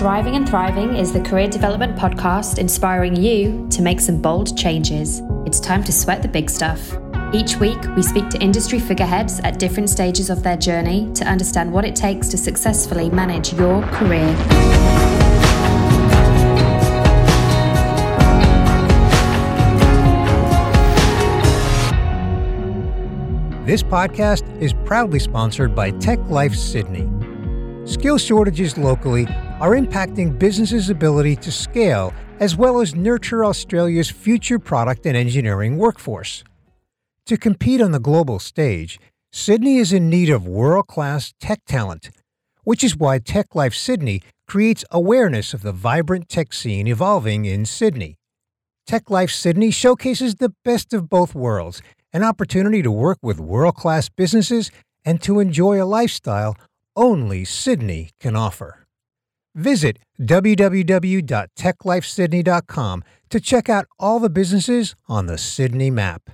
Striving and Thriving is the career development podcast inspiring you to make some bold changes. It's time to sweat the big stuff. Each week, we speak to industry figureheads at different stages of their journey to understand what it takes to successfully manage your career. This podcast is proudly sponsored by Tech Life Sydney. Skill shortages locally are impacting businesses' ability to scale as well as nurture Australia's future product and engineering workforce. To compete on the global stage, Sydney is in need of world class tech talent, which is why Tech Life Sydney creates awareness of the vibrant tech scene evolving in Sydney. Tech Life Sydney showcases the best of both worlds an opportunity to work with world class businesses and to enjoy a lifestyle only Sydney can offer. Visit www.techlifesydney.com to check out all the businesses on the Sydney map.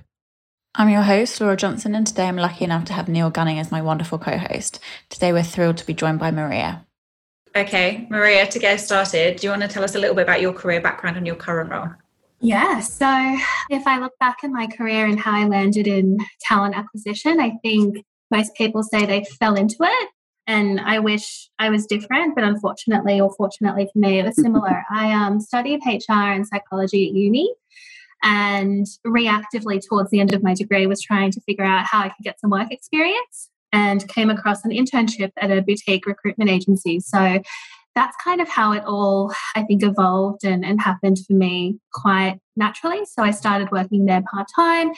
I'm your host, Laura Johnson, and today I'm lucky enough to have Neil Gunning as my wonderful co host. Today we're thrilled to be joined by Maria. Okay, Maria, to get started, do you want to tell us a little bit about your career background and your current role? Yeah. So if I look back in my career and how I landed in talent acquisition, I think most people say they fell into it. And I wish I was different, but unfortunately, or fortunately for me, it was similar. I um, studied HR and psychology at uni and reactively towards the end of my degree was trying to figure out how I could get some work experience and came across an internship at a boutique recruitment agency. So that's kind of how it all, I think, evolved and, and happened for me quite naturally. So I started working there part time,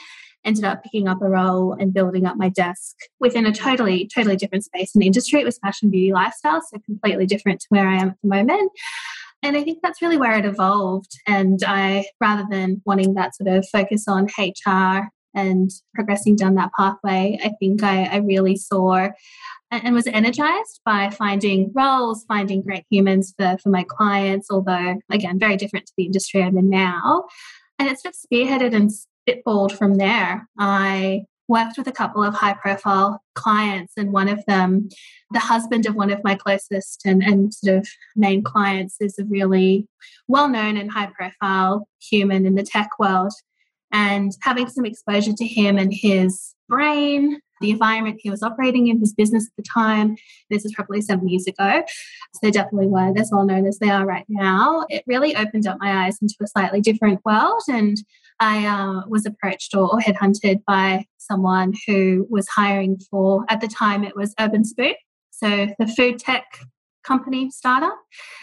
ended up picking up a role and building up my desk within a totally, totally different space and industry. It was fashion, beauty, lifestyle, so completely different to where I am at the moment. And I think that's really where it evolved. And I, rather than wanting that sort of focus on HR and progressing down that pathway, I think I, I really saw and was energized by finding roles, finding great humans for, for my clients, although, again, very different to the industry I'm in now. And it sort of spearheaded and spitballed from there. I worked with a couple of high profile clients, and one of them, the husband of one of my closest and, and sort of main clients, is a really well known and high profile human in the tech world. And having some exposure to him and his brain, the environment he was operating in, his business at the time. This is probably seven years ago. So they definitely weren't as well known as they are right now. It really opened up my eyes into a slightly different world. And I uh, was approached or, or headhunted by someone who was hiring for, at the time, it was Urbanspoon. So the food tech company startup.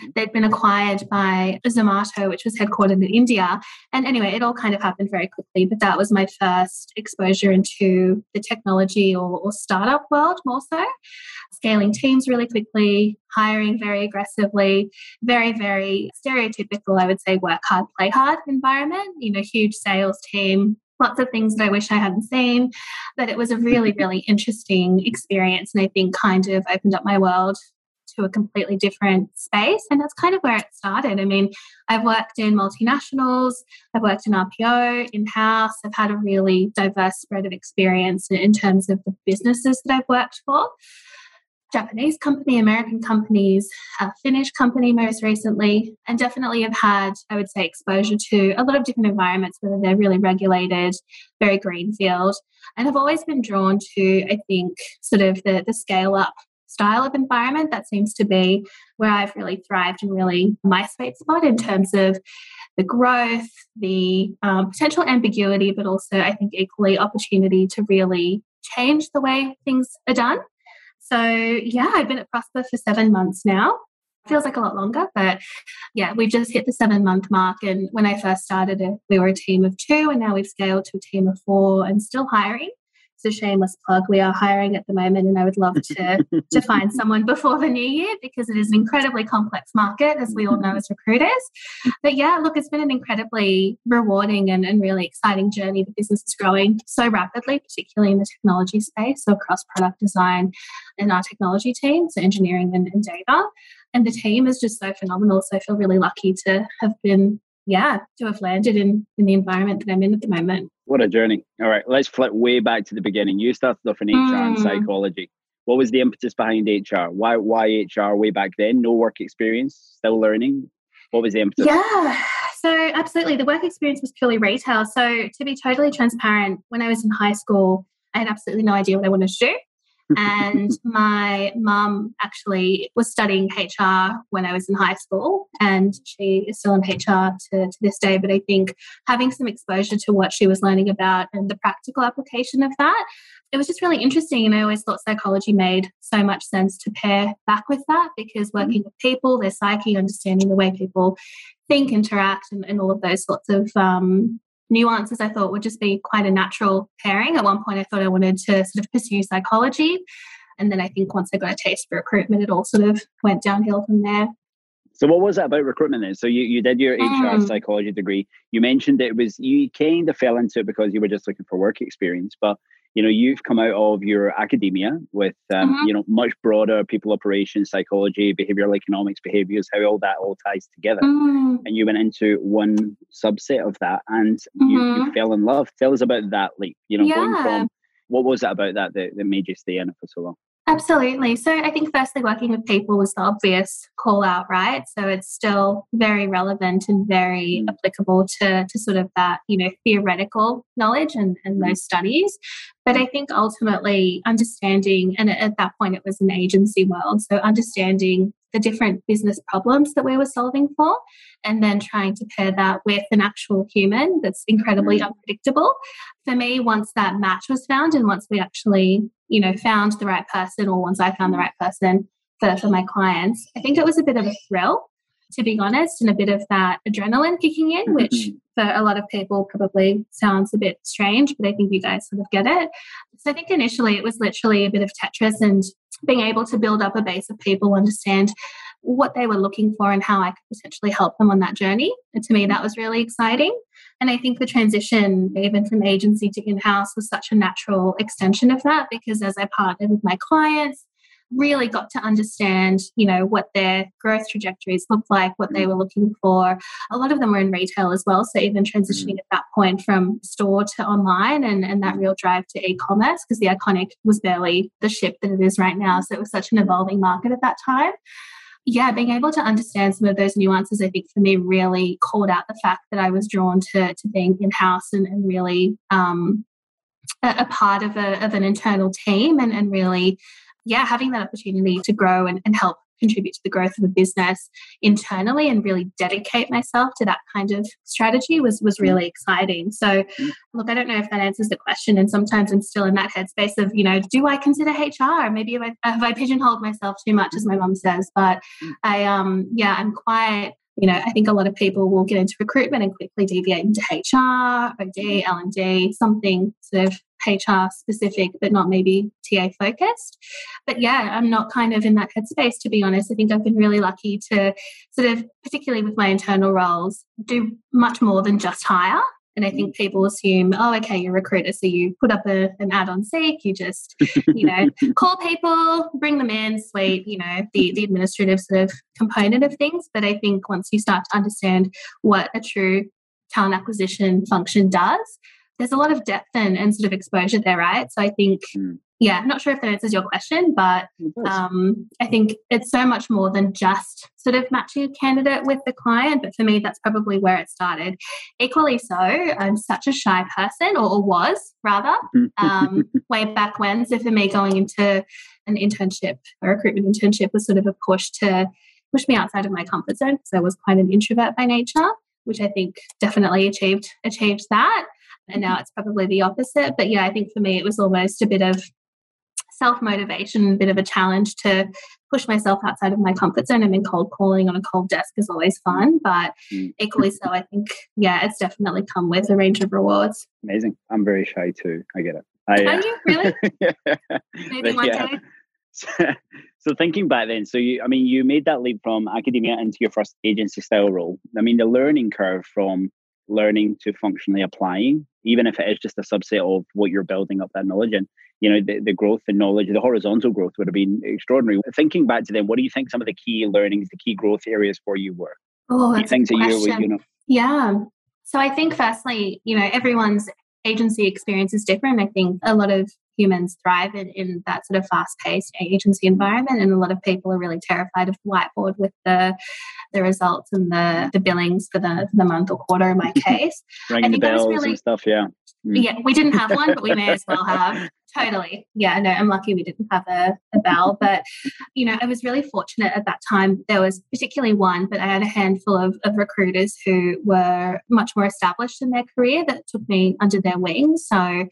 Mm. They'd been acquired by Zomato, which was headquartered in India. And anyway, it all kind of happened very quickly, but that was my first exposure into the technology or, or startup world more so. Scaling teams really quickly, hiring very aggressively, very, very stereotypical, I would say, work hard, play hard environment. You know, huge sales team, lots of things that I wish I hadn't seen. But it was a really, really interesting experience. And I think kind of opened up my world to a completely different space. And that's kind of where it started. I mean, I've worked in multinationals, I've worked in RPO, in house, I've had a really diverse spread of experience in terms of the businesses that I've worked for. Japanese company, American companies, a Finnish company most recently, and definitely have had, I would say, exposure to a lot of different environments, whether they're really regulated, very greenfield, and have always been drawn to, I think, sort of the, the scale up style of environment. That seems to be where I've really thrived and really my sweet spot in terms of the growth, the um, potential ambiguity, but also I think equally opportunity to really change the way things are done. So, yeah, I've been at Prospa for seven months now. Feels like a lot longer, but yeah, we've just hit the seven month mark. And when I first started, it, we were a team of two, and now we've scaled to a team of four and still hiring it's a shameless plug. We are hiring at the moment, and I would love to to find someone before the new year because it is an incredibly complex market, as we all know as recruiters. But yeah, look, it's been an incredibly rewarding and, and really exciting journey. The business is growing so rapidly, particularly in the technology space, so across product design and our technology team, so engineering and, and data. And the team is just so phenomenal. So I feel really lucky to have been yeah, to have landed in, in the environment that I'm in at the moment. What a journey. All right, let's flip way back to the beginning. You started off in HR mm. and psychology. what was the impetus behind HR? Why why HR way back then? No work experience, still learning. What was the impetus? Yeah. So absolutely, the work experience was purely retail. So to be totally transparent, when I was in high school, I had absolutely no idea what I wanted to do and my mum actually was studying HR when I was in high school, and she is still in HR to, to this day. But I think having some exposure to what she was learning about and the practical application of that, it was just really interesting. And I always thought psychology made so much sense to pair back with that because mm-hmm. working with people, their psyche, understanding the way people think, interact, and, and all of those sorts of um, nuances I thought would just be quite a natural pairing. At one point, I thought I wanted to sort of pursue psychology. And then I think once I got a taste for recruitment, it all sort of went downhill from there. So what was it about recruitment then? So you, you did your HR mm. psychology degree. You mentioned it was you kind of fell into it because you were just looking for work experience, but you know you've come out of your academia with um, mm-hmm. you know much broader people operations psychology behavioral economics behaviors how all that all ties together mm-hmm. and you went into one subset of that and mm-hmm. you, you, mm-hmm. fell in love tell us about that leap you know yeah. going from what was it about that, that that made you stay in it for so long Absolutely. So I think firstly, working with people was the obvious call out, right? So it's still very relevant and very mm. applicable to, to sort of that, you know, theoretical knowledge and, and mm. those studies. But I think ultimately understanding, and at that point it was an agency world, so understanding the different business problems that we were solving for, and then trying to pair that with an actual human that's incredibly mm. unpredictable. For me, once that match was found, and once we actually, you know, found the right person, or once I found the right person for, for my clients, I think it was a bit of a thrill, to be honest, and a bit of that adrenaline kicking in, which mm-hmm. for a lot of people probably sounds a bit strange, but I think you guys sort of get it. So I think initially it was literally a bit of Tetris and being able to build up a base of people, understand what they were looking for and how I could potentially help them on that journey. And to me, that was really exciting. And I think the transition, even from agency to in house, was such a natural extension of that because as I partnered with my clients, really got to understand, you know, what their growth trajectories looked like, what they mm. were looking for. A lot of them were in retail as well. So even transitioning mm. at that point from store to online and, and that real drive to e-commerce, because the iconic was barely the ship that it is right now. So it was such an evolving market at that time yeah, being able to understand some of those nuances, I think for me really called out the fact that I was drawn to, to being in house and, and really um, a, a, part of, a, of an internal team and, and really yeah, having that opportunity to grow and, and help contribute to the growth of a business internally and really dedicate myself to that kind of strategy was was mm. really exciting. So mm. look i don't know if that answers the question and sometimes i'm still in that headspace of you know do i consider hr maybe have i, have I pigeonholed myself too much as mm. my mom says but i um yeah i'm quite you know, I think a lot of people will get into recruitment and quickly deviate into HR, OD, L&D, something sort of HR specific, but not maybe TA focused. But yeah, I'm not kind of in that headspace, to be honest. I think I've been really lucky to sort of, particularly with my internal roles, do much more than just hire. And I think mm. people assume, oh, okay, you're a recruiter, so you put up a, an ad on Seek, you just, you know, call people, bring them in, sweet, you know, the, the administrative sort of component of things. But I think once you start to understand what a true talent acquisition function does, there's a lot of depth and, and sort of exposure there, right? So I think, mm. yeah, I'm not sure if that answers your question, but um, I think it's so much more than just sort of matching a candidate with the client. But for me, that's probably where it started. Equally so, I'm such a shy person, or, or was rather, um, way back when. So for me, going into an internship, a recruitment internship, was sort of a push to push me outside of my comfort zone because I was quite an introvert by nature which I think definitely achieved achieved that and now it's probably the opposite. But yeah, I think for me it was almost a bit of self motivation, a bit of a challenge to push myself outside of my comfort zone. I mean, cold calling on a cold desk is always fun, but mm. equally so, I think, yeah, it's definitely come with a range of rewards. Amazing. I'm very shy too. I get it. I, Are uh, you really? Maybe one yeah. day. so thinking back then, so you, I mean, you made that leap from academia into your first agency style role. I mean, the learning curve from learning to functionally applying, even if it is just a subset of what you're building up that knowledge in. You know, the, the growth and knowledge, the horizontal growth would have been extraordinary. Thinking back to them, what do you think some of the key learnings, the key growth areas for you were? Oh, that's things that you, you know. Yeah. So I think firstly, you know, everyone's agency experience is different. I think a lot of humans thrive in, in that sort of fast paced agency environment. And a lot of people are really terrified of the whiteboard with the the results and the, the billings for the, the month or quarter in my case. Ringing the bells really, and stuff, yeah. Mm. Yeah, we didn't have one, but we may as well have. Totally. Yeah, no, I'm lucky we didn't have a, a bell. But, you know, I was really fortunate at that time. There was particularly one, but I had a handful of, of recruiters who were much more established in their career that took me under their wing. So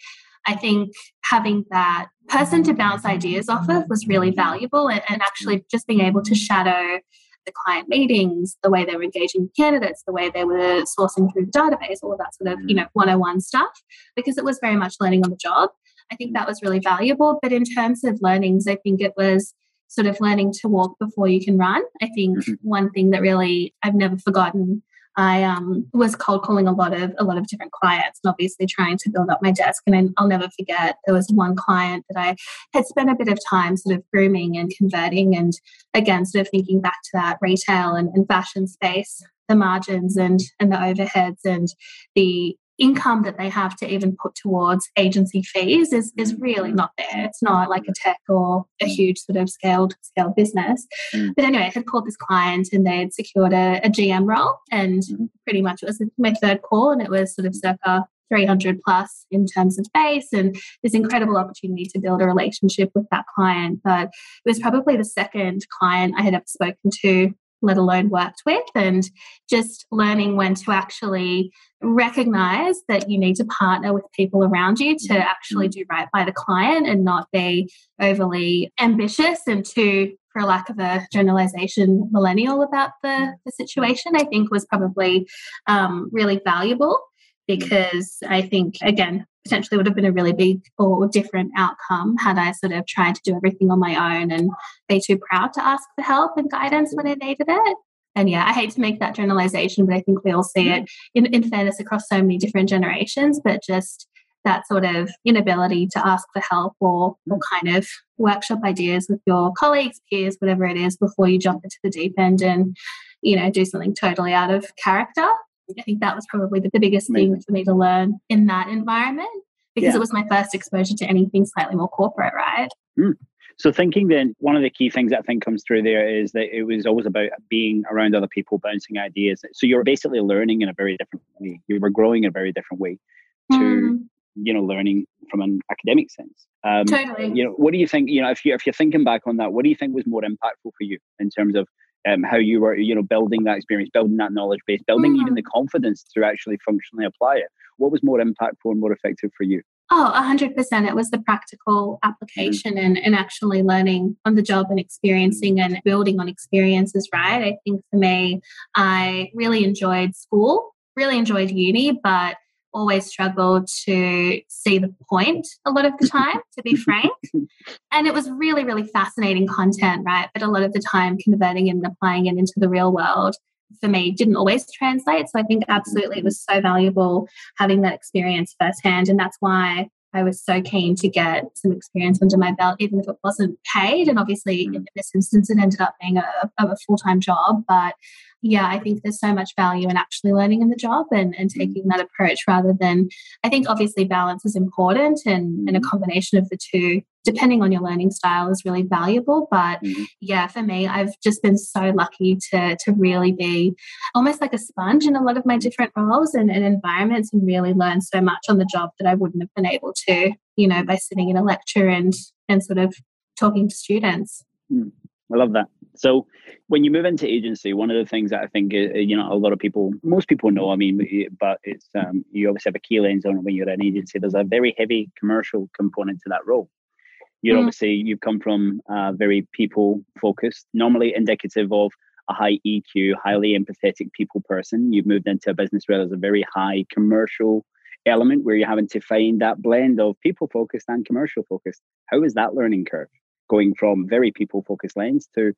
I think having that person to bounce ideas off of was really valuable and, and actually just being able to shadow the client meetings, the way they were engaging candidates, the way they were sourcing through the database, all of that sort of, you know, 101 stuff, because it was very much learning on the job. I think that was really valuable. But in terms of learnings, I think it was sort of learning to walk before you can run. I think mm-hmm. one thing that really I've never forgotten I um, was cold calling a lot of a lot of different clients, and obviously trying to build up my desk. And I'll never forget there was one client that I had spent a bit of time sort of grooming and converting, and again, sort of thinking back to that retail and, and fashion space, the margins and and the overheads and the income that they have to even put towards agency fees is, is really not there. It's not like a tech or a huge sort of scaled scaled business. Mm. But anyway, I had called this client and they had secured a, a GM role and mm. pretty much it was my third call and it was sort of circa 300 plus in terms of base and this incredible opportunity to build a relationship with that client. But it was probably the second client I had ever spoken to let alone worked with, and just learning when to actually recognize that you need to partner with people around you to mm-hmm. actually mm-hmm. do right by the client and not be overly ambitious and too for lack of a generalization millennial about the, mm-hmm. the situation i think was probably um, really valuable Mm. because i think again potentially would have been a really big or different outcome had I sort of tried to do everything on my own and be too proud to ask for help and guidance when I needed it. And yeah, I hate to make that generalization, but I think we all see it mm. in, in fairness across so many different generations, but just that sort of inability to ask for help or, or mm. kind of workshop ideas with your colleagues, peers, whatever it is, before you jump into the deep end and, you know, do something totally out of character. I think that was probably the, biggest thing for me to learn in that environment because yeah. it was my first exposure to anything slightly more corporate, right? Mm. So, thinking then, one of the key things that I think comes through there is that it was always about being around other people, bouncing ideas. So, you're basically learning in a very different way. You were growing in a very different way to, mm. you know, learning from an academic sense. Um, totally. You know, what do you think? You know, if you if you're thinking back on that, what do you think was more impactful for you in terms of um, how you were, you know, building that experience, building that knowledge base, building mm. even the confidence to actually functionally apply it. What was more impactful and more effective for you? Oh, 100%. It was the practical application mm. and, and actually learning on the job and experiencing and building on experiences, right? I think for me, I really enjoyed school, really enjoyed uni, but always struggled to see the point a lot of the time, to be frank. And it was really, really fascinating content, right? But a lot of the time, converting it and applying it into the real world for me didn't always translate. So I think absolutely it was so valuable having that experience firsthand. And that's why I was so keen to get some experience under my belt, even if it wasn't paid. And obviously, mm. in this instance, it ended up being a, a full time job. But yeah, I think there's so much value in actually learning in the job and, and mm. taking that approach rather than, I think obviously balance is important and, and a mm. combination of the two, depending on your learning style, is really valuable. But mm-hmm. yeah, for me, I've just been so lucky to, to really be almost like a sponge in a lot of my different roles and, and environments and really learn so much on the job that I wouldn't have been able to, you know, by sitting in a lecture and, and sort of talking to students. Mm. I love that. So when you move into agency, one of the things that I think uh, you know a lot of people, most people know. I mean, but it's um, you obviously have a key lens on it when you're an agency. There's a very heavy commercial component to that role. You're mm. obviously you've come from a very people focused, normally indicative of a high EQ, highly empathetic people person. You've moved into a business where there's a very high commercial element where you're having to find that blend of people focused and commercial focused. How is that learning curve? going from very people focused lens to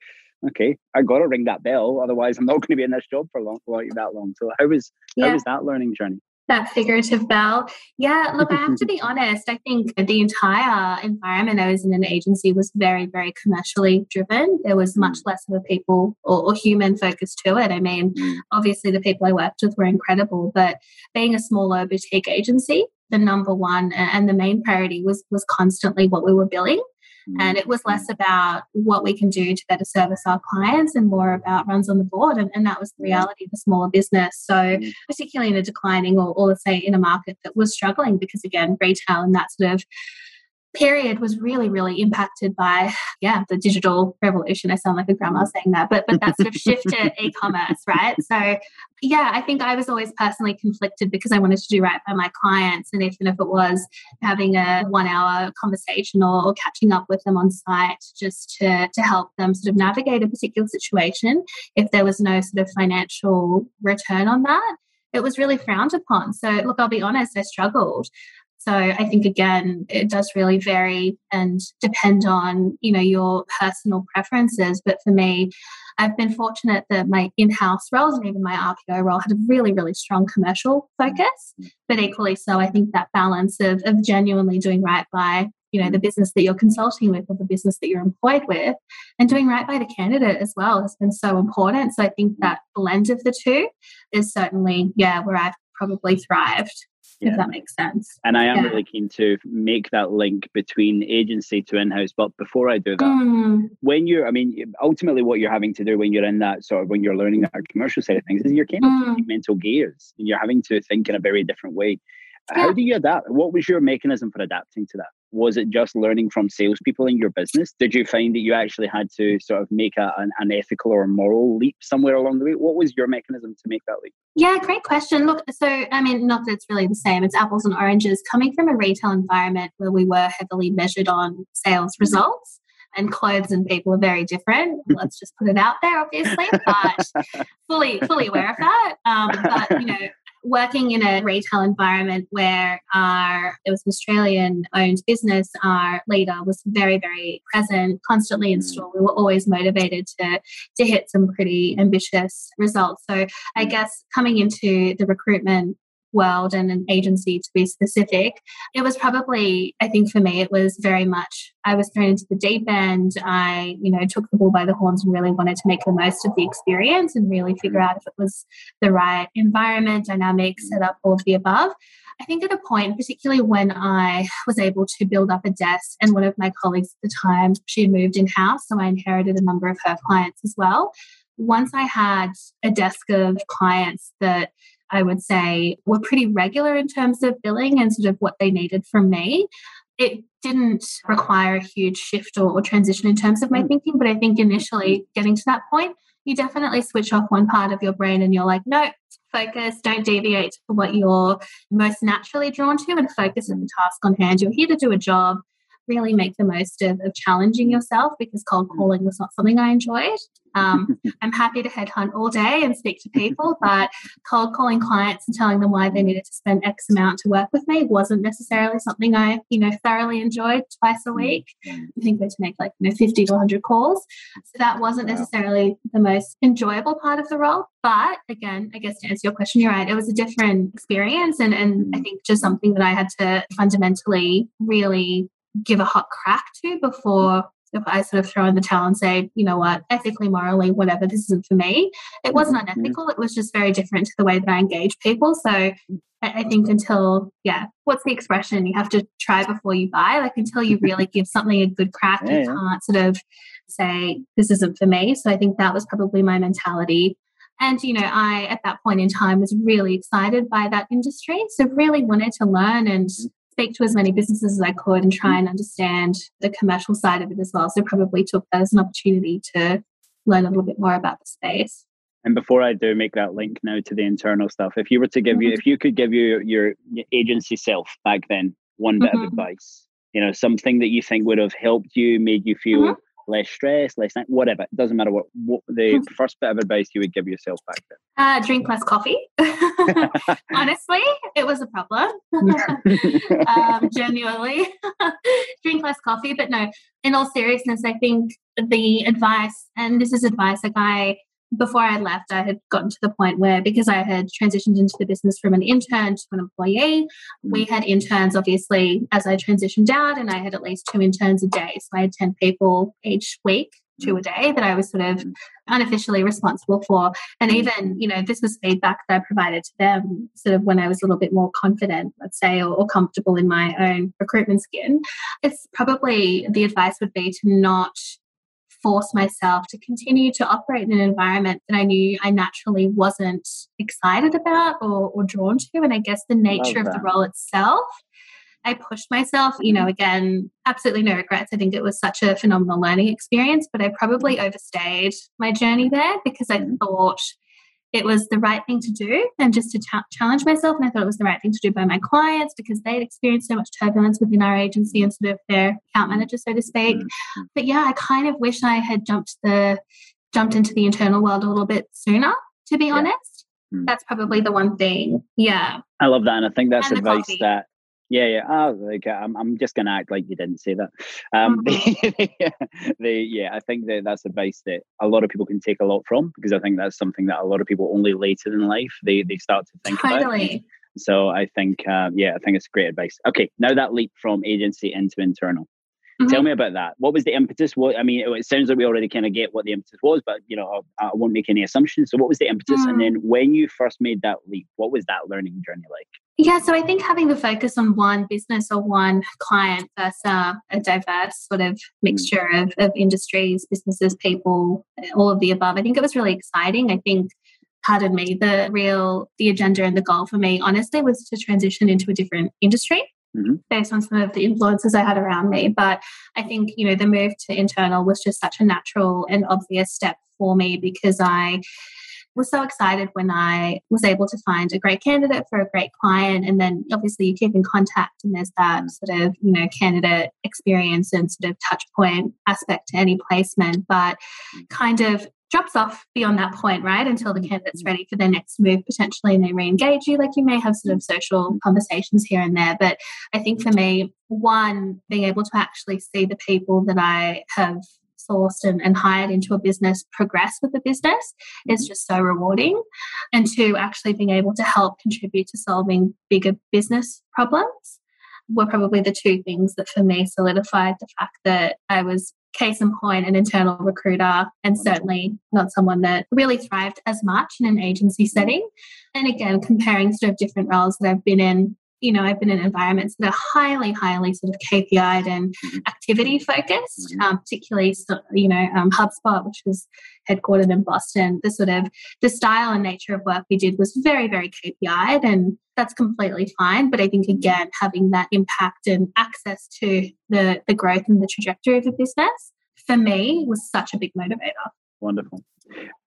okay i got to ring that bell otherwise i'm not going to be in this job for long for that long so how was yeah. how was that learning journey that figurative bell. Yeah, look, I have to be honest. I think the entire environment I was in an agency was very, very commercially driven. There was much mm. less of a people or, or human focus to it. I mean, mm. obviously the people I worked with were incredible, but being a smaller boutique agency, the number one and the main priority was was constantly what we were billing and it was less about what we can do to better service our clients and more about runs on the board. And, and that was the reality of a smaller business. So, particularly in a declining or, or let's say in a market that was struggling, because again, retail and that sort of period was really, really impacted by, yeah, the digital revolution. I sound like a grandma mm. saying that, but but that sort of shift to e-commerce, right? So yeah, I think I was always personally conflicted because I wanted to do right by my clients. And even if it was having a one hour conversation or, catching up with them on site just to, to help them sort of navigate a particular situation, if there was no sort of financial return on that, it was really frowned upon. So, look, I'll be honest, I struggled. So I think again, it does really vary and depend on, you know, your personal preferences. But for me, I've been fortunate that my in-house roles and even my RPO role had a really, really strong commercial focus. Mm-hmm. But equally so, I think that balance of, of genuinely doing right by you know the business that you're consulting with or the business that you're employed with and doing right by the candidate as well has been so important so i think mm-hmm. that blend of the two is certainly yeah where i've probably thrived yeah. if that makes sense. And I am yeah. really keen to make that link between agency to in house. But before I do that, mm. when you're, I mean, ultimately, what you're having to do when you're in that sort of when you're learning that commercial side of things is you're kind of mm. mental gears and you're having to think in a very different way. Yeah. How do you adapt? What was your mechanism for adapting to that? Was it just learning from salespeople in your business? Did you find that you actually had to sort of make a, an, an ethical or moral leap somewhere along the way? What was your mechanism to make that leap? Yeah, great question. Look, so I mean, not that it's really the same, it's apples and oranges. Coming from a retail environment where we were heavily measured on sales results, and clothes and people are very different. Let's just put it out there, obviously, but fully fully aware of that. Um, but you know, working in a retail environment where our it was an Australian owned business, our leader was very, very present, constantly in mm. store. We were always motivated to to hit some pretty ambitious results. So I guess coming into the recruitment world and an agency to be specific, it was probably, I think for me, it was very much, I was thrown into the deep end. I, you know, took the bull by the horns and really wanted to make the most of the experience and really figure out if it was the right environment, dynamic, set up, all of the above. I think at a point, particularly when I was able to build up a desk, and one of my colleagues at the time, she moved in house, so I inherited a number of her clients as well. Once I had a desk of clients that I would say, were pretty regular in terms of billing and sort of what they needed from me. It didn't require a huge shift or, or transition in terms of my mm. thinking, but I think initially getting to that point, you definitely switch off one part of your brain and you're like, no, focus, don't deviate to what you're most naturally drawn to and focus on the task on hand. You're here to do a job really make the most of, of challenging yourself because cold mm. calling was not something I enjoyed. Um, I'm happy to headhunt all day and speak to people, but cold calling clients and telling them why they needed to spend X amount to work with me wasn't necessarily something I, you know, thoroughly enjoyed twice a week. I think we had to make like, you know, 50 to 100 calls. So that wasn't necessarily the most enjoyable part of the role. But again, I guess to answer your question, you're right. It was a different experience. And, and I mm. think just something that I had to fundamentally really give a hot crack to before if I sort of throw in the towel and say, you know what, ethically, morally, whatever, this isn't for me. It wasn't mm-hmm. unethical. It was just very different to the way that I engage people. So I think until, yeah, what's the expression? You have to try before you buy. Like until you really give something a good crack, yeah, you can't sort of say, this isn't for me. So I think that was probably my mentality. And, you know, I, at that point in time, was really excited by that industry. So really wanted to learn and mm speak to as many businesses as I could and try and understand the commercial side of it as well. So probably took that as an opportunity to learn a little bit more about the space. And before I do make that link now to the internal stuff, if you were to give you, if you could give you your agency self back then one bit mm-hmm. of advice, you know, something that you think would have helped you, made you feel mm-hmm less stress, less whatever. It doesn't matter what, what the first bit of advice you would give yourself back then. Uh, drink less coffee. Honestly, it was a problem. um, genuinely, drink less coffee. But no, in all seriousness, I think the advice, and this is advice like I before I left, I had gotten to the point where because I had transitioned into the business from an intern to an employee, we had interns obviously as I transitioned out, and I had at least two interns a day. So I had 10 people each week two a day that I was sort of unofficially responsible for. And even, you know, this was feedback that I provided to them sort of when I was a little bit more confident, let's say, or, or comfortable in my own recruitment skin. It's probably the advice would be to not force myself to continue to operate in an environment that I knew I naturally wasn't excited about or, or drawn to. And I guess the nature of the role itself I pushed myself, you know, again, absolutely no regrets. I think it was such a phenomenal learning experience, but I probably mm-hmm. overstayed my journey there because I mm-hmm. thought it was the right thing to do and just to challenge myself. And I thought it was the right thing to do by my clients because they'd experienced so much turbulence within our agency and sort of their account manager, so to speak. Mm-hmm. But yeah, I kind of wish I had jumped the jumped into the internal world a little bit sooner, to be yeah. honest. Mm. That's probably the one thing. Yeah. I love that. And I think that's advice that yeah, yeah. Oh, like I'm, I'm just gonna act like you didn't say that. Um, mm-hmm. the, yeah, I think that that's advice that a lot of people can take a lot from because I think that's something that a lot of people only later in life they they start to think totally. about. So I think, uh, yeah, I think it's great advice. Okay, now that leap from agency into internal. Mm-hmm. Tell me about that. What was the impetus? What I mean, it, sounds like we already kind of get what the impetus was, but you know, I, I won't make any assumptions. So, what was the impetus? Mm-hmm. And then, when you first made that leap, what was that learning journey like? Yeah, so I think having the focus on one business or one client versus uh, a diverse sort of mixture of, of industries, businesses, people, all of the above, I think it was really exciting. I think pardon me, the real the agenda and the goal for me, honestly, was to transition into a different industry mm-hmm. based on some of the influences I had around me. But I think, you know, the move to internal was just such a natural and obvious step for me because I was so excited when I was able to find a great candidate for a great client. And then obviously you keep in contact and there's that sort of, you know, candidate experience and sort of touch point aspect to any placement. But mm. kind of drops off beyond that point, right? Until the candidate's ready for their next move potentially and they re engage you. Like you may have sort of social conversations here and there. But I think for me, one, being able to actually see the people that I have sourced and, and hired into a business progress with the business is mm-hmm. just so rewarding. And two, actually being able to help contribute to solving bigger business problems were probably the two things that for me solidified the fact that I was case in point, an internal recruiter, and certainly not someone that really thrived as much in an agency setting. And again, comparing sort of different roles that I've been in you know, I've been in environments that are highly, highly sort of KPI'd and mm-hmm. activity focused, mm-hmm. um, particularly, you know, um, HubSpot, which was headquartered in Boston. The sort of the style and nature of work we did was very, very KPI'd, and that's completely fine. But I think mm-hmm. again, having that impact and access to the the growth and the trajectory of a business for me was such a big motivator. Wonderful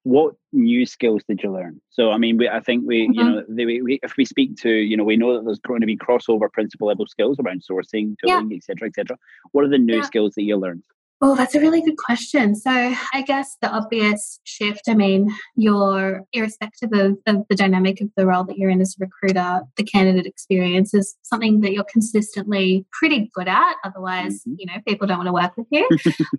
what new skills did you learn? So, I mean, we, I think we, mm-hmm. you know, the, we, if we speak to, you know, we know that there's going to be crossover principal level skills around sourcing, tooling, etc., etc. what are the new yeah. skills that you learned? Oh, that's a really good question. So, I guess the obvious shift, I mean, you're irrespective of, of, the dynamic of the role that you're in as a recruiter, the candidate experience is something that you're consistently pretty good at. Otherwise, mm-hmm. you know, people don't want to work with you.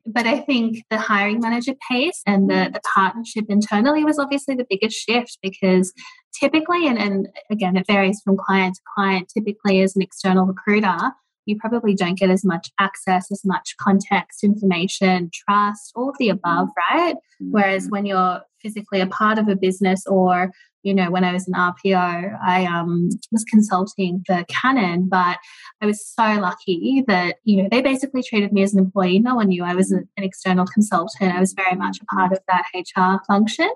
but I think the hiring manager piece and the, the partnership internally was obviously the biggest shift because typically, and, and again, it varies from client to client, typically as an external recruiter, you probably don't get as much access, as much context, information, trust, all of the above, right? Mm-hmm. Whereas when you're physically a part of a business or you know, when I was an RPO, I um, was consulting for Canon, but I was so lucky that, you know, they basically treated me as an employee. No one knew I was an external consultant. I was very much a part of that HR function.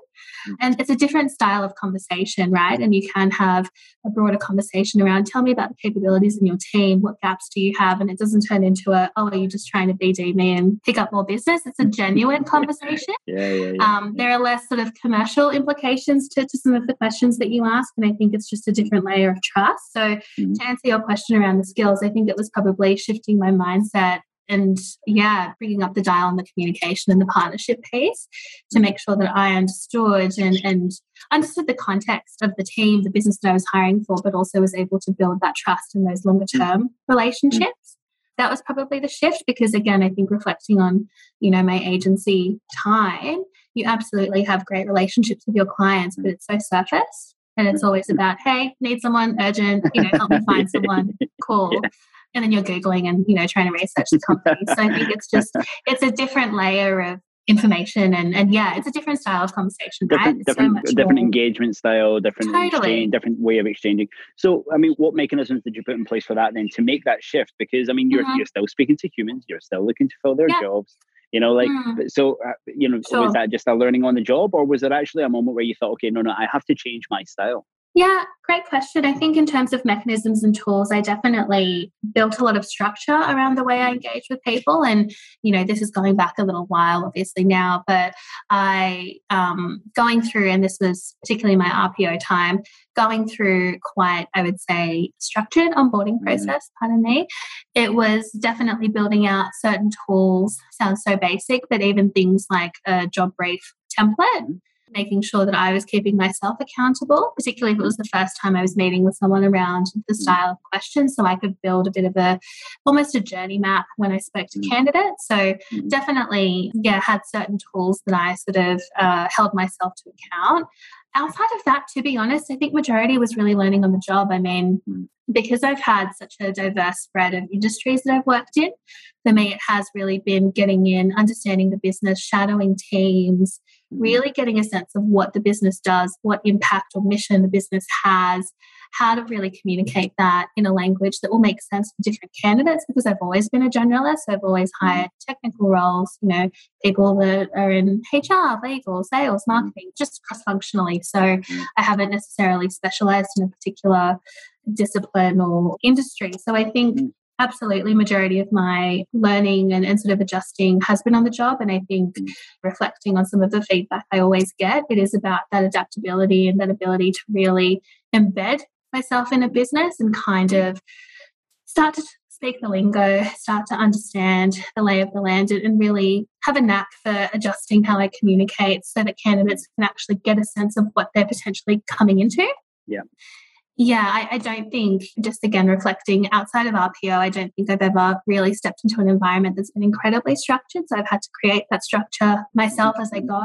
Mm. And it's a different style of conversation, right? And you can have a broader conversation around tell me about the capabilities in your team. What gaps do you have? And it doesn't turn into a, oh, are you just trying to BD me and pick up more business? It's a genuine conversation. yeah, yeah, yeah. Um, there are less sort of commercial implications to, to some of the questions that you ask. And I think it's just a different layer of trust. So, mm-hmm. to answer your question around the skills, I think it was probably shifting my mindset and yeah, bringing up the dial on the communication and the partnership piece to make sure that I understood and, and understood the context of the team, the business that I was hiring for, but also was able to build that trust in those longer term mm-hmm. relationships. That was probably the shift because again, I think reflecting on, you know, my agency time, you absolutely have great relationships with your clients, but it's so surface. And it's always about, hey, need someone urgent, you know, help me find someone, cool. Yeah and then you're googling and you know trying to research the company so i think it's just it's a different layer of information and and yeah it's a different style of conversation different right? different so different engagement style different totally. exchange, different way of exchanging so i mean what mechanisms did you put in place for that then to make that shift because i mean you're mm-hmm. you're still speaking to humans you're still looking to fill their yeah. jobs you know like mm. so uh, you know sure. was that just a learning on the job or was it actually a moment where you thought okay no no i have to change my style yeah, great question. I think in terms of mechanisms and tools, I definitely built a lot of structure around the way I engage with people. And, you know, this is going back a little while, obviously now, but I, um, going through, and this was particularly my RPO time, going through quite, I would say, structured onboarding mm-hmm. process, mm. pardon me. It was definitely building out certain tools, sounds so basic, but even things like a job brief template mm-hmm making sure that I was keeping myself accountable, particularly if it was the first time I was meeting with someone around the mm. style of questions. So I could build a bit of a almost a journey map when I spoke to mm. candidates. So mm. definitely, yeah, had certain tools that I sort of uh, held myself to account. Outside of that, to be honest, I think majority was really learning on the job. I mean, because I've had such a diverse spread of industries that I've worked in, for me, it has really been getting in, understanding the business, shadowing teams, really getting a sense of what the business does, what impact or mission the business has, how to really communicate that in a language that will make sense for different candidates because I've always been a generalist. I've always mm-hmm. hired technical roles, you know, people that are in HR, legal, sales, mm-hmm. marketing, just cross functionally. So mm-hmm. I haven't necessarily specialized in a particular discipline or industry. So I think absolutely. Majority of my learning and, and, sort of adjusting has been on the job and i think mm. reflecting on some of the feedback i always get it is about that adaptability and that ability to really embed myself in a business and kind of start to speak the lingo start to understand the lay of the land and really have a knack for adjusting how i communicate so that candidates can actually get a sense of what they're potentially coming into. Yeah yeah, I, I, don't think, just again reflecting outside of RPO, I don't think I've ever really stepped into an environment that's been incredibly structured. So I've had to create that structure myself as I go.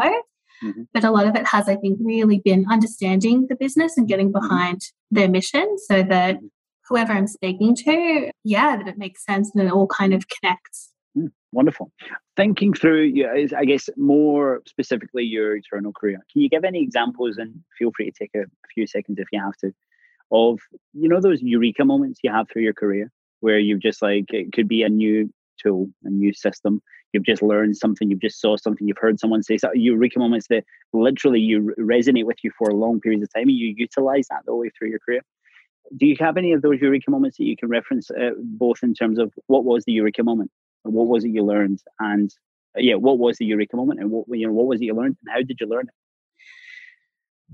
Mm-hmm. But a lot of it has, I think, really been understanding the business and getting mm-hmm. behind mm-hmm. their mission so that mm-hmm. whoever I'm speaking to, yeah, that it makes sense and it all kind of connects. Mm, wonderful. Thinking through, I guess, more specifically your eternal career, can you give any examples and feel free to take a few seconds if you have to of you know those eureka moments you have through your career where you've just like it could be a new tool a new system. You've just learned something you've just saw something you've heard someone say so eureka moments that literally you resonate with you for long periods of time and you utilize that the way through your career. Do you have any of those eureka moments that you can reference uh, both in terms of what was the eureka moment what was it you learned and uh, yeah what was the eureka moment and what you know what was it you learned and how did you learn it?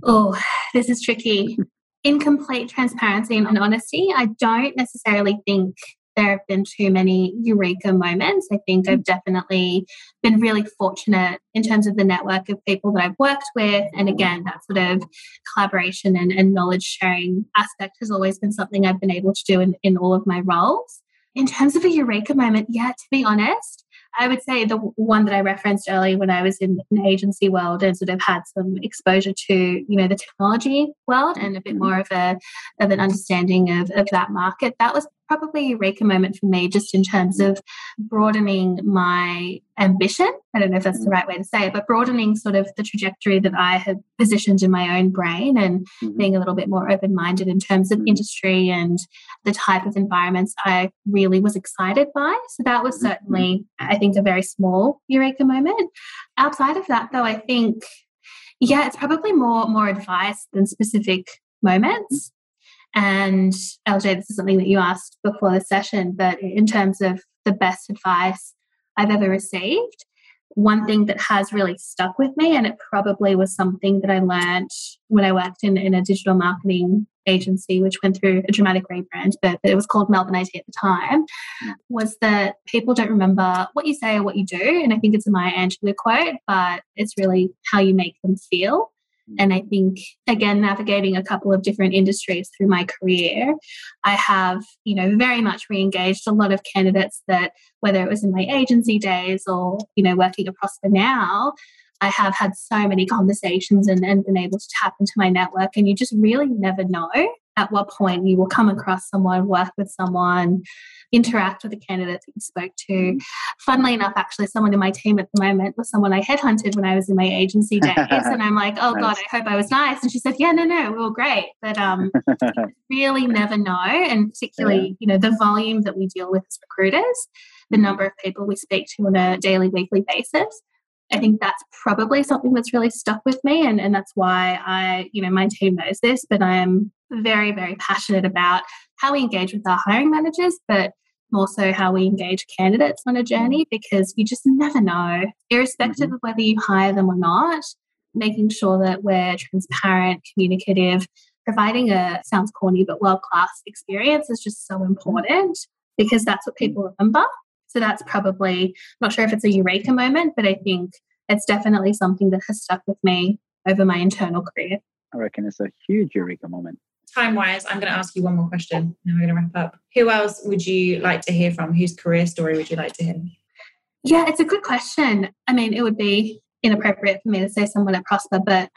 Oh this is tricky in complete transparency and honesty, I don't necessarily think there have been too many eureka moments. I think I've mm. definitely been really fortunate in terms of the network of people that I've worked with. And again, that sort of collaboration and, and knowledge sharing aspect has always been something I've been able to do in, in all of my roles. In terms of a eureka moment, yeah, to be honest, I would say the one that I referenced earlier when I was in an agency world and sort of had some exposure to, you know, the technology world and a bit mm-hmm. more of a of an understanding of, of that market. That was probably a eureka moment for me just in terms of broadening my ambition. I don't know if that's the mm. right way to say it, but broadening sort of the trajectory that I had positioned in my own brain and mm-hmm. being a little bit more open minded in terms of mm-hmm. industry and the type of environments I really was excited by. So that was mm-hmm. certainly, I think, a very small eureka moment. Outside of that, though, I think, yeah, it's probably more more advice than specific moments. And LJ, this is something that you asked before the session, but in terms of the best advice I've ever received, one thing that has really stuck with me, and it probably was something that I learned when I worked in, in a digital marketing agency, which went through a dramatic rebrand, but it was called Melbourne IT at the time, was that people don't remember what you say or what you do. And I think it's a Maya Angelou quote, but it's really how you make them feel. And I think, again, navigating a couple of different industries through my career, I have, you know, very much re engaged a lot of candidates that, whether it was in my agency days or, you know, working at Prospa now, I have had so many conversations and, and been able to tap into my network. And you just really never know at what point you will come across someone, work with someone, interact with the candidate that you spoke to. Mm-hmm. Funnily enough, actually, someone in my team at the moment was someone I headhunted when I was in my agency days. and I'm like, oh nice. God, I hope I was nice. And she said, yeah, no, no, we were great. But um, really never know. And particularly, yeah. you know, the volume that we deal with as recruiters, the mm-hmm. number of people we speak to on a daily, weekly basis. I think that's probably something that's really stuck with me. And, and that's why I, you know, my team knows this, but I am very, very passionate about how we engage with our hiring managers, but more so how we engage candidates on a journey mm-hmm. because you just never know, irrespective mm-hmm. of whether you hire them or not, making sure that we're transparent, communicative, providing a sounds corny but world class experience is just so mm-hmm. important because that's what mm-hmm. people remember. So that's probably, not sure if it's a eureka moment, but I think it's definitely something that has stuck with me over my internal career. I reckon it's a huge eureka moment time wise, I'm going to ask you one more question and we're going to wrap up. Who else would you like to hear from? Whose career story would you like to hear? Yeah, it's a good question. I mean, it would be inappropriate for me to say someone at Prospa, but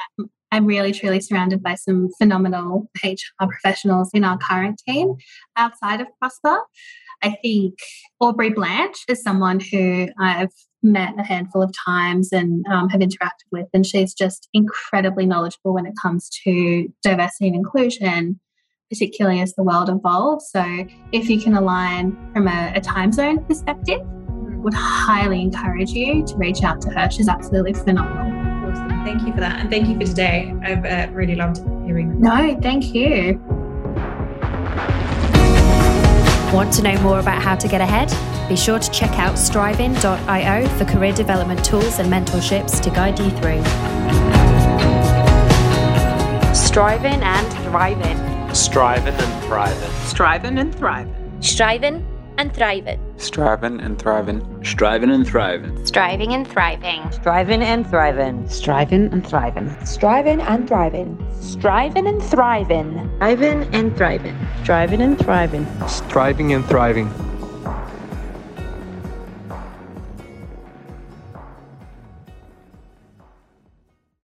I'm really truly surrounded by some phenomenal HR professionals in our current team outside of Prospa. I think Aubrey Blanche is someone who I've met a handful of times and um, have interacted with. And she's just incredibly knowledgeable when it comes to diversity and inclusion, particularly as the world evolves. So, if you can align from a, a time zone perspective, would highly encourage you to reach out to her. She's absolutely phenomenal. Awesome. Thank you for that. And thank you for today. I've uh, really loved hearing that. No, thank you. Want to know more about how to get ahead? Be sure to check out striving.io for career development tools and mentorships to guide you through. Striving and thriving. Striving and thriving. Striving and thriving. Striving and thriving. Striving and thriving. Striving and thriving. Striving and thriving. Striving and thriving. Striving and thriving. Striving and thriving. Striving and thriving. Striving and thriving. Striving and thriving. Striving and thriving.